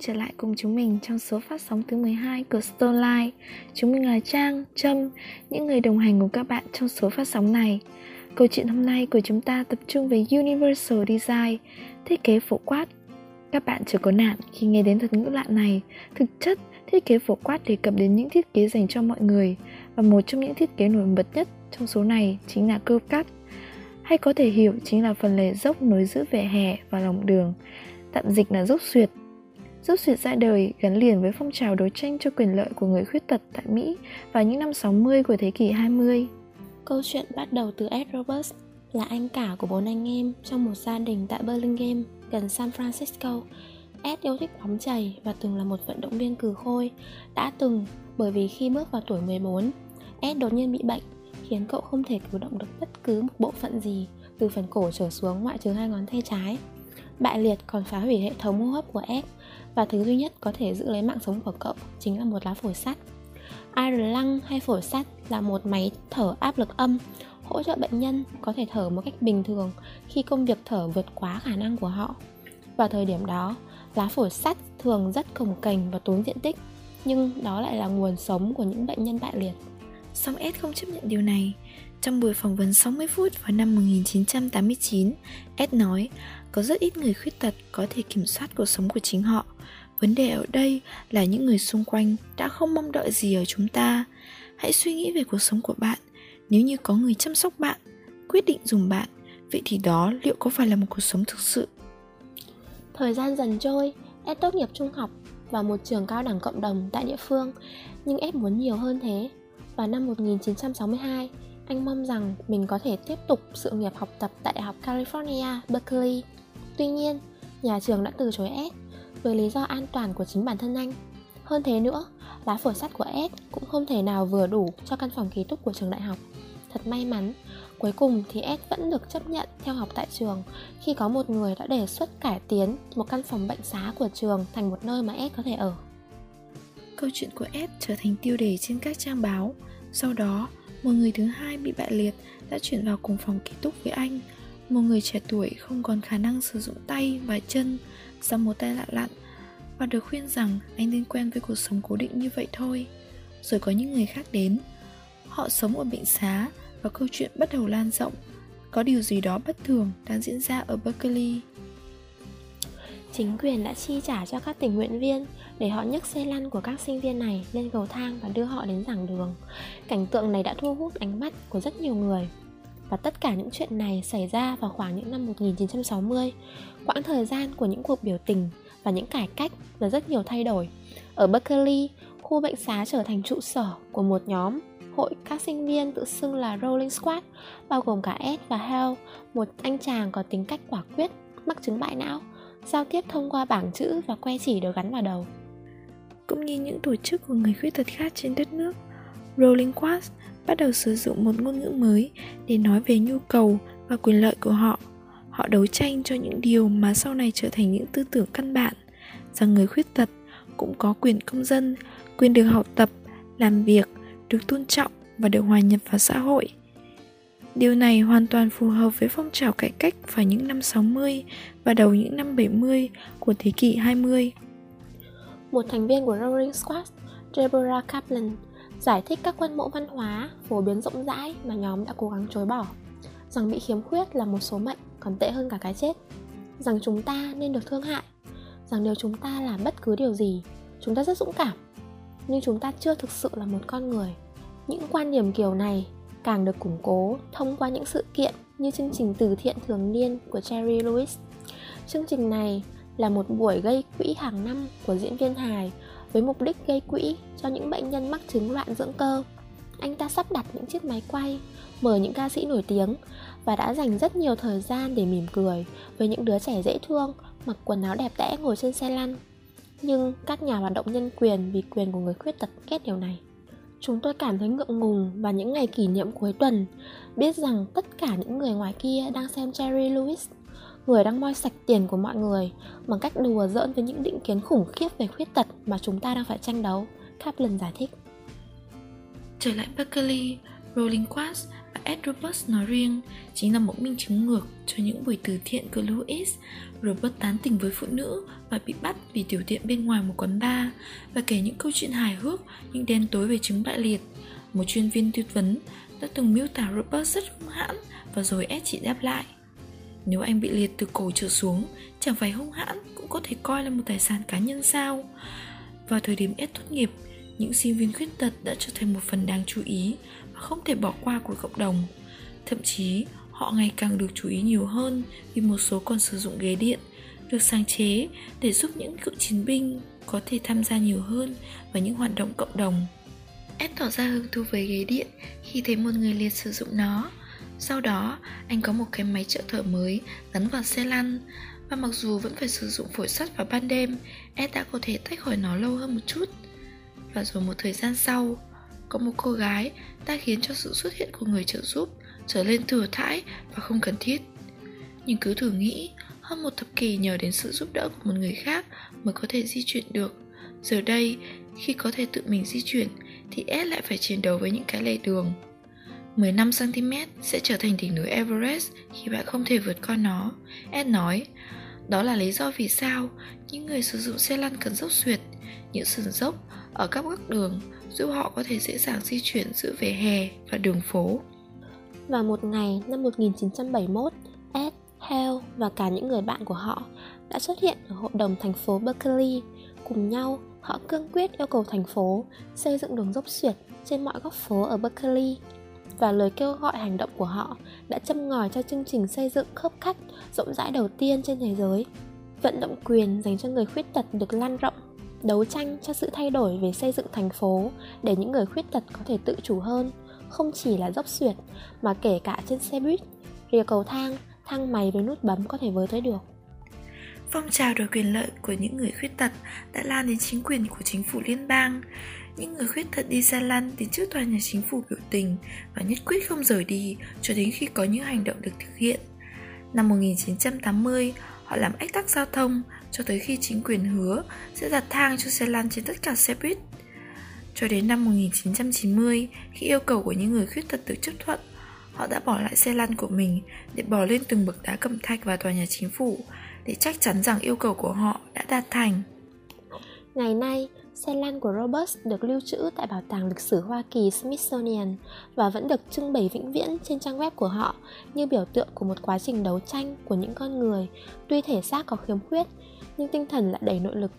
trở lại cùng chúng mình trong số phát sóng thứ 12 của Starlight. Chúng mình là Trang, Trâm, những người đồng hành cùng các bạn trong số phát sóng này. Câu chuyện hôm nay của chúng ta tập trung về Universal Design, thiết kế phổ quát. Các bạn chưa có nạn khi nghe đến thuật ngữ lạ này. Thực chất, thiết kế phổ quát đề cập đến những thiết kế dành cho mọi người và một trong những thiết kế nổi bật nhất trong số này chính là curve cut hay có thể hiểu chính là phần lề dốc nối giữa vỉa hè và lòng đường tạm dịch là dốc xuyệt Giúp xuyệt ra đời gắn liền với phong trào đấu tranh cho quyền lợi của người khuyết tật tại Mỹ vào những năm 60 của thế kỷ 20. Câu chuyện bắt đầu từ Ed Roberts, là anh cả của bốn anh em trong một gia đình tại Burlingame, gần San Francisco. Ed yêu thích bóng chày và từng là một vận động viên cừ khôi. Đã từng, bởi vì khi bước vào tuổi 14, Ed đột nhiên bị bệnh, khiến cậu không thể cử động được bất cứ một bộ phận gì từ phần cổ trở xuống ngoại trừ hai ngón tay trái. Bại liệt còn phá hủy hệ thống hô hấp của Ed và thứ duy nhất có thể giữ lấy mạng sống của cậu chính là một lá phổi sắt. Iron lung hay phổi sắt là một máy thở áp lực âm hỗ trợ bệnh nhân có thể thở một cách bình thường khi công việc thở vượt quá khả năng của họ. Vào thời điểm đó, lá phổi sắt thường rất cồng kềnh và tốn diện tích, nhưng đó lại là nguồn sống của những bệnh nhân bại liệt. Song Ed không chấp nhận điều này. Trong buổi phỏng vấn 60 phút vào năm 1989, Ed nói có rất ít người khuyết tật có thể kiểm soát cuộc sống của chính họ. Vấn đề ở đây là những người xung quanh đã không mong đợi gì ở chúng ta. Hãy suy nghĩ về cuộc sống của bạn. Nếu như có người chăm sóc bạn, quyết định dùng bạn, vậy thì đó liệu có phải là một cuộc sống thực sự? Thời gian dần trôi, Ed tốt nghiệp trung học và một trường cao đẳng cộng đồng tại địa phương, nhưng Ed muốn nhiều hơn thế. Vào năm 1962, anh mong rằng mình có thể tiếp tục sự nghiệp học tập tại Đại học California, Berkeley. Tuy nhiên, nhà trường đã từ chối Ed với lý do an toàn của chính bản thân anh. Hơn thế nữa, lá phổi sắt của Ed cũng không thể nào vừa đủ cho căn phòng ký túc của trường đại học. Thật may mắn, cuối cùng thì Ed vẫn được chấp nhận theo học tại trường khi có một người đã đề xuất cải tiến một căn phòng bệnh xá của trường thành một nơi mà Ed có thể ở. Câu chuyện của Ed trở thành tiêu đề trên các trang báo. Sau đó, một người thứ hai bị bại liệt đã chuyển vào cùng phòng ký túc với anh một người trẻ tuổi không còn khả năng sử dụng tay và chân do một tai lạ lặn và được khuyên rằng anh nên quen với cuộc sống cố định như vậy thôi rồi có những người khác đến họ sống ở bệnh xá và câu chuyện bắt đầu lan rộng có điều gì đó bất thường đang diễn ra ở berkeley chính quyền đã chi trả cho các tình nguyện viên để họ nhấc xe lăn của các sinh viên này lên cầu thang và đưa họ đến giảng đường. Cảnh tượng này đã thu hút ánh mắt của rất nhiều người. Và tất cả những chuyện này xảy ra vào khoảng những năm 1960, quãng thời gian của những cuộc biểu tình và những cải cách và rất nhiều thay đổi. Ở Berkeley, khu bệnh xá trở thành trụ sở của một nhóm hội các sinh viên tự xưng là Rolling Squad, bao gồm cả Ed và Hal, một anh chàng có tính cách quả quyết, mắc chứng bại não, giao tiếp thông qua bảng chữ và que chỉ được gắn vào đầu. Cũng như những tổ chức của người khuyết tật khác trên đất nước, Rolling Squad bắt đầu sử dụng một ngôn ngữ mới để nói về nhu cầu và quyền lợi của họ. Họ đấu tranh cho những điều mà sau này trở thành những tư tưởng căn bản rằng người khuyết tật cũng có quyền công dân, quyền được học tập, làm việc, được tôn trọng và được hòa nhập vào xã hội. Điều này hoàn toàn phù hợp với phong trào cải cách vào những năm 60 và đầu những năm 70 của thế kỷ 20. Một thành viên của Rolling Squad, Deborah Kaplan, giải thích các quân mẫu văn hóa, phổ biến rộng rãi mà nhóm đã cố gắng chối bỏ. Rằng bị khiếm khuyết là một số mệnh, còn tệ hơn cả cái chết. Rằng chúng ta nên được thương hại. Rằng nếu chúng ta làm bất cứ điều gì, chúng ta rất dũng cảm. Nhưng chúng ta chưa thực sự là một con người. Những quan điểm kiểu này càng được củng cố thông qua những sự kiện như chương trình từ thiện thường niên của Jerry Lewis. Chương trình này là một buổi gây quỹ hàng năm của diễn viên hài với mục đích gây quỹ cho những bệnh nhân mắc chứng loạn dưỡng cơ. Anh ta sắp đặt những chiếc máy quay, mời những ca sĩ nổi tiếng và đã dành rất nhiều thời gian để mỉm cười với những đứa trẻ dễ thương mặc quần áo đẹp đẽ ngồi trên xe lăn. Nhưng các nhà hoạt động nhân quyền vì quyền của người khuyết tật ghét điều này. Chúng tôi cảm thấy ngượng ngùng vào những ngày kỷ niệm cuối tuần Biết rằng tất cả những người ngoài kia đang xem Jerry Lewis Người đang moi sạch tiền của mọi người Bằng cách đùa giỡn với những định kiến khủng khiếp về khuyết tật mà chúng ta đang phải tranh đấu Kaplan giải thích Trở lại Berkeley, Rolling Quartz và Ed Roberts nói riêng chính là một minh chứng ngược cho những buổi từ thiện của Louis. Robert tán tỉnh với phụ nữ và bị bắt vì tiểu tiện bên ngoài một quán bar và kể những câu chuyện hài hước nhưng đen tối về chứng bại liệt. Một chuyên viên tư vấn đã từng miêu tả Robert rất hung hãn và rồi Ed chỉ đáp lại. Nếu anh bị liệt từ cổ trở xuống, chẳng phải hung hãn cũng có thể coi là một tài sản cá nhân sao? Vào thời điểm ép tốt nghiệp, những sinh viên khuyết tật đã trở thành một phần đáng chú ý và không thể bỏ qua của cộng đồng. Thậm chí, họ ngày càng được chú ý nhiều hơn vì một số còn sử dụng ghế điện được sáng chế để giúp những cựu chiến binh có thể tham gia nhiều hơn vào những hoạt động cộng đồng. Ed tỏ ra hứng thú với ghế điện khi thấy một người liệt sử dụng nó. Sau đó, anh có một cái máy trợ thở mới gắn vào xe lăn và mặc dù vẫn phải sử dụng phổi sắt vào ban đêm, Ed đã có thể tách khỏi nó lâu hơn một chút. Và rồi một thời gian sau, có một cô gái đã khiến cho sự xuất hiện của người trợ giúp trở lên thừa thãi và không cần thiết. Nhưng cứ thử nghĩ, hơn một thập kỷ nhờ đến sự giúp đỡ của một người khác mới có thể di chuyển được. Giờ đây, khi có thể tự mình di chuyển, thì Ed lại phải chiến đấu với những cái lề đường. 15cm sẽ trở thành đỉnh núi Everest khi bạn không thể vượt qua nó. Ed nói, đó là lý do vì sao những người sử dụng xe lăn cần dốc xuyệt, những sườn dốc ở các góc đường giúp họ có thể dễ dàng di chuyển giữa vỉa hè và đường phố. Vào một ngày năm 1971, Ed, Hale và cả những người bạn của họ đã xuất hiện ở hội đồng thành phố Berkeley. Cùng nhau, họ cương quyết yêu cầu thành phố xây dựng đường dốc xuyệt trên mọi góc phố ở Berkeley và lời kêu gọi hành động của họ đã châm ngòi cho chương trình xây dựng khớp khách rộng rãi đầu tiên trên thế giới. Vận động quyền dành cho người khuyết tật được lan rộng, đấu tranh cho sự thay đổi về xây dựng thành phố để những người khuyết tật có thể tự chủ hơn, không chỉ là dốc xuyệt mà kể cả trên xe buýt, rìa cầu thang, thang máy với nút bấm có thể với tới được. Phong trào đòi quyền lợi của những người khuyết tật đã lan đến chính quyền của chính phủ liên bang những người khuyết tật đi xe lăn đến trước tòa nhà chính phủ biểu tình và nhất quyết không rời đi cho đến khi có những hành động được thực hiện. Năm 1980, họ làm ách tắc giao thông cho tới khi chính quyền hứa sẽ đặt thang cho xe lăn trên tất cả xe buýt. Cho đến năm 1990, khi yêu cầu của những người khuyết tật được chấp thuận, họ đã bỏ lại xe lăn của mình để bỏ lên từng bậc đá cẩm thạch vào tòa nhà chính phủ để chắc chắn rằng yêu cầu của họ đã đạt thành. Ngày nay, Xe lăn của Roberts được lưu trữ tại Bảo tàng lịch sử Hoa Kỳ Smithsonian và vẫn được trưng bày vĩnh viễn trên trang web của họ như biểu tượng của một quá trình đấu tranh của những con người tuy thể xác có khiếm khuyết nhưng tinh thần lại đầy nội lực.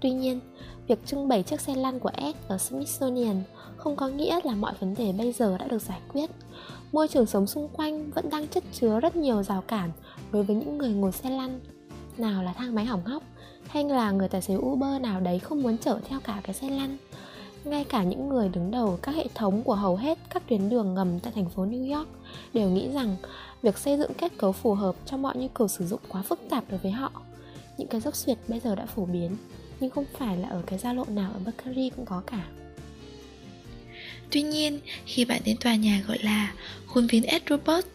Tuy nhiên, việc trưng bày chiếc xe lăn của Ed ở Smithsonian không có nghĩa là mọi vấn đề bây giờ đã được giải quyết. Môi trường sống xung quanh vẫn đang chất chứa rất nhiều rào cản đối với những người ngồi xe lăn. Nào là thang máy hỏng hóc, hay là người tài xế Uber nào đấy không muốn chở theo cả cái xe lăn ngay cả những người đứng đầu các hệ thống của hầu hết các tuyến đường ngầm tại thành phố New York đều nghĩ rằng việc xây dựng kết cấu phù hợp cho mọi nhu cầu sử dụng quá phức tạp đối với họ. Những cái dốc xuyệt bây giờ đã phổ biến, nhưng không phải là ở cái giao lộ nào ở Berkeley cũng có cả. Tuy nhiên, khi bạn đến tòa nhà gọi là khuôn viên Ed Robert,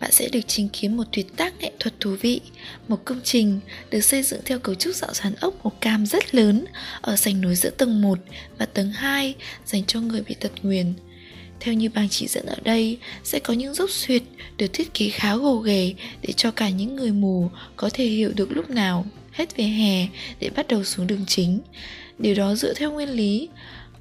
bạn sẽ được chứng kiến một tuyệt tác nghệ thuật thú vị, một công trình được xây dựng theo cấu trúc dạng xoắn ốc màu cam rất lớn ở sảnh núi giữa tầng 1 và tầng 2 dành cho người bị tật nguyền. Theo như bảng chỉ dẫn ở đây, sẽ có những dốc xuyệt được thiết kế khá gồ ghề để cho cả những người mù có thể hiểu được lúc nào hết về hè để bắt đầu xuống đường chính. Điều đó dựa theo nguyên lý,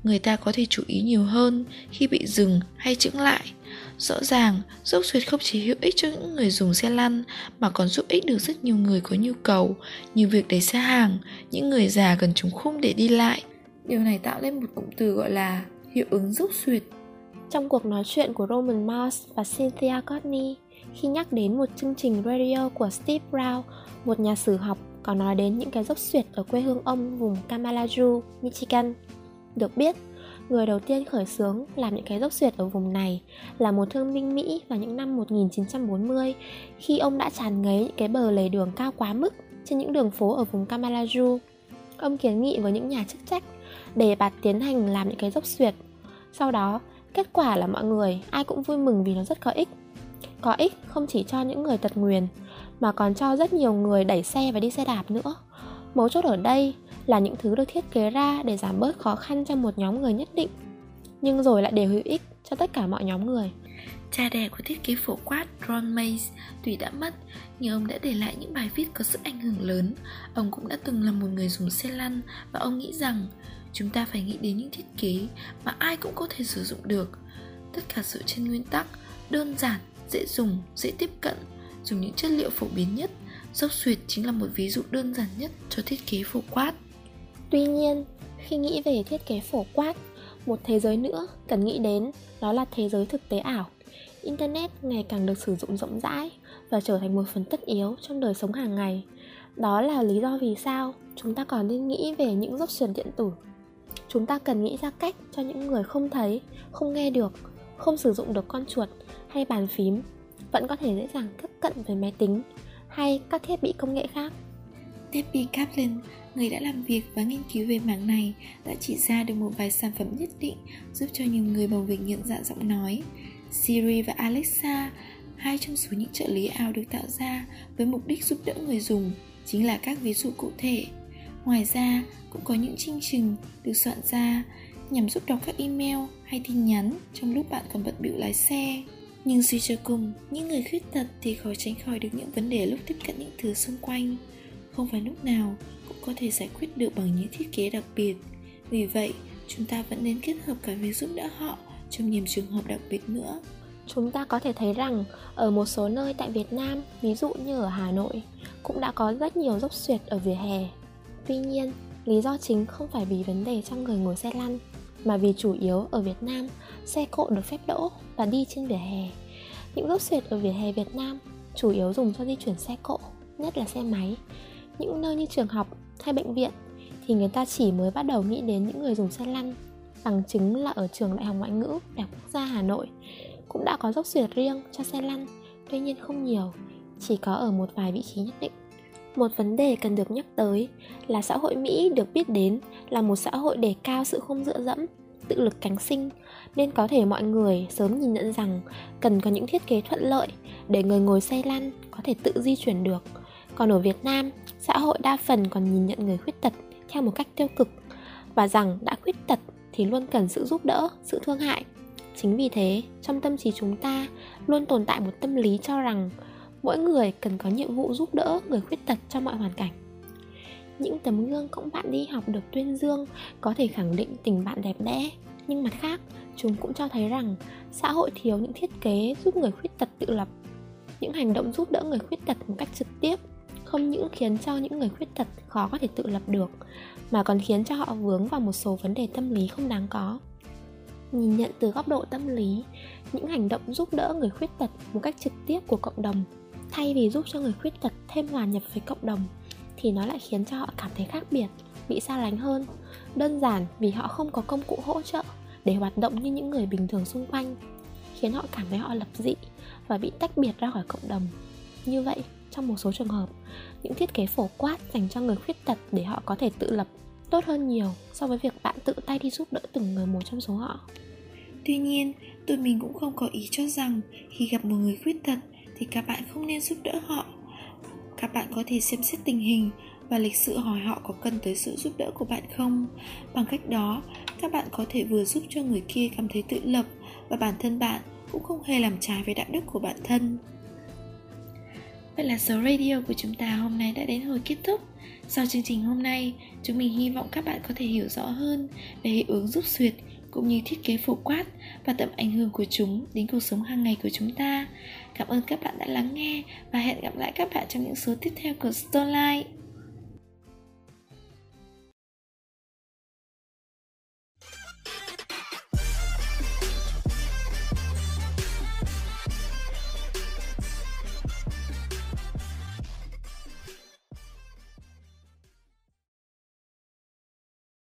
người ta có thể chú ý nhiều hơn khi bị dừng hay chững lại Rõ ràng, dốc xuyệt không chỉ hữu ích cho những người dùng xe lăn mà còn giúp ích được rất nhiều người có nhu cầu như việc đẩy xe hàng, những người già cần trùng khung để đi lại. Điều này tạo nên một cụm từ gọi là hiệu ứng dốc xuyệt. Trong cuộc nói chuyện của Roman Mars và Cynthia Courtney, khi nhắc đến một chương trình radio của Steve Brown, một nhà sử học có nói đến những cái dốc xuyệt ở quê hương ông vùng Kamalaju, Michigan. Được biết, Người đầu tiên khởi xướng làm những cái dốc xuyệt ở vùng này là một thương binh Mỹ vào những năm 1940 khi ông đã tràn ngấy những cái bờ lề đường cao quá mức trên những đường phố ở vùng Kamalaju. Ông kiến nghị với những nhà chức trách để bạt tiến hành làm những cái dốc xuyệt. Sau đó, kết quả là mọi người ai cũng vui mừng vì nó rất có ích. Có ích không chỉ cho những người tật nguyền mà còn cho rất nhiều người đẩy xe và đi xe đạp nữa. Mấu chốt ở đây là những thứ được thiết kế ra để giảm bớt khó khăn cho một nhóm người nhất định nhưng rồi lại đều hữu ích cho tất cả mọi nhóm người Cha đẻ của thiết kế phổ quát Ron Mays tuy đã mất nhưng ông đã để lại những bài viết có sức ảnh hưởng lớn. Ông cũng đã từng là một người dùng xe lăn và ông nghĩ rằng chúng ta phải nghĩ đến những thiết kế mà ai cũng có thể sử dụng được. Tất cả dựa trên nguyên tắc đơn giản, dễ dùng, dễ tiếp cận, dùng những chất liệu phổ biến nhất. Dốc suyệt chính là một ví dụ đơn giản nhất cho thiết kế phổ quát. Tuy nhiên, khi nghĩ về thiết kế phổ quát, một thế giới nữa cần nghĩ đến đó là thế giới thực tế ảo. Internet ngày càng được sử dụng rộng rãi và trở thành một phần tất yếu trong đời sống hàng ngày. Đó là lý do vì sao chúng ta còn nên nghĩ về những dốc sườn điện tử. Chúng ta cần nghĩ ra cách cho những người không thấy, không nghe được, không sử dụng được con chuột hay bàn phím vẫn có thể dễ dàng tiếp cận với máy tính hay các thiết bị công nghệ khác. Debbie Kaplan, người đã làm việc và nghiên cứu về mảng này, đã chỉ ra được một vài sản phẩm nhất định giúp cho nhiều người bằng việc nhận dạng giọng nói. Siri và Alexa, hai trong số những trợ lý ảo được tạo ra với mục đích giúp đỡ người dùng, chính là các ví dụ cụ thể. Ngoài ra, cũng có những chương trình được soạn ra nhằm giúp đọc các email hay tin nhắn trong lúc bạn còn bận bịu lái xe. Nhưng suy cho cùng, những người khuyết tật thì khó tránh khỏi được những vấn đề lúc tiếp cận những thứ xung quanh. Không phải lúc nào cũng có thể giải quyết được bằng những thiết kế đặc biệt. Vì vậy, chúng ta vẫn nên kết hợp cả việc giúp đỡ họ trong nhiều trường hợp đặc biệt nữa. Chúng ta có thể thấy rằng ở một số nơi tại Việt Nam, ví dụ như ở Hà Nội, cũng đã có rất nhiều dốc xuyệt ở vỉa hè. Tuy nhiên, lý do chính không phải vì vấn đề cho người ngồi xe lăn, mà vì chủ yếu ở Việt Nam, xe cộ được phép đỗ và đi trên vỉa hè. Những dốc xuyệt ở vỉa hè Việt Nam chủ yếu dùng cho di chuyển xe cộ, nhất là xe máy. Những nơi như trường học hay bệnh viện thì người ta chỉ mới bắt đầu nghĩ đến những người dùng xe lăn. Bằng chứng là ở trường Đại học Ngoại ngữ Đại học Quốc gia Hà Nội cũng đã có dốc xuyệt riêng cho xe lăn, tuy nhiên không nhiều, chỉ có ở một vài vị trí nhất định. Một vấn đề cần được nhắc tới là xã hội Mỹ được biết đến là một xã hội đề cao sự không dựa dẫm, tự lực cánh sinh, nên có thể mọi người sớm nhìn nhận rằng cần có những thiết kế thuận lợi để người ngồi xe lăn có thể tự di chuyển được. Còn ở Việt Nam, xã hội đa phần còn nhìn nhận người khuyết tật theo một cách tiêu cực và rằng đã khuyết tật thì luôn cần sự giúp đỡ, sự thương hại. Chính vì thế, trong tâm trí chúng ta luôn tồn tại một tâm lý cho rằng mỗi người cần có nhiệm vụ giúp đỡ người khuyết tật trong mọi hoàn cảnh những tấm gương cõng bạn đi học được tuyên dương có thể khẳng định tình bạn đẹp đẽ nhưng mặt khác chúng cũng cho thấy rằng xã hội thiếu những thiết kế giúp người khuyết tật tự lập những hành động giúp đỡ người khuyết tật một cách trực tiếp không những khiến cho những người khuyết tật khó có thể tự lập được, mà còn khiến cho họ vướng vào một số vấn đề tâm lý không đáng có. Nhìn nhận từ góc độ tâm lý, những hành động giúp đỡ người khuyết tật một cách trực tiếp của cộng đồng, thay vì giúp cho người khuyết tật thêm hòa nhập với cộng đồng, thì nó lại khiến cho họ cảm thấy khác biệt, bị xa lánh hơn. Đơn giản vì họ không có công cụ hỗ trợ để hoạt động như những người bình thường xung quanh, khiến họ cảm thấy họ lập dị và bị tách biệt ra khỏi cộng đồng. Như vậy trong một số trường hợp. Những thiết kế phổ quát dành cho người khuyết tật để họ có thể tự lập tốt hơn nhiều so với việc bạn tự tay đi giúp đỡ từng người một trong số họ. Tuy nhiên tụi mình cũng không có ý cho rằng khi gặp một người khuyết tật thì các bạn không nên giúp đỡ họ. Các bạn có thể xem xét tình hình và lịch sự hỏi họ có cần tới sự giúp đỡ của bạn không. Bằng cách đó, các bạn có thể vừa giúp cho người kia cảm thấy tự lập và bản thân bạn cũng không hề làm trái với đạo đức của bản thân. Vậy là số radio của chúng ta hôm nay đã đến hồi kết thúc Sau chương trình hôm nay, chúng mình hy vọng các bạn có thể hiểu rõ hơn về hiệu ứng giúp suyệt cũng như thiết kế phổ quát và tầm ảnh hưởng của chúng đến cuộc sống hàng ngày của chúng ta. Cảm ơn các bạn đã lắng nghe và hẹn gặp lại các bạn trong những số tiếp theo của Storyline.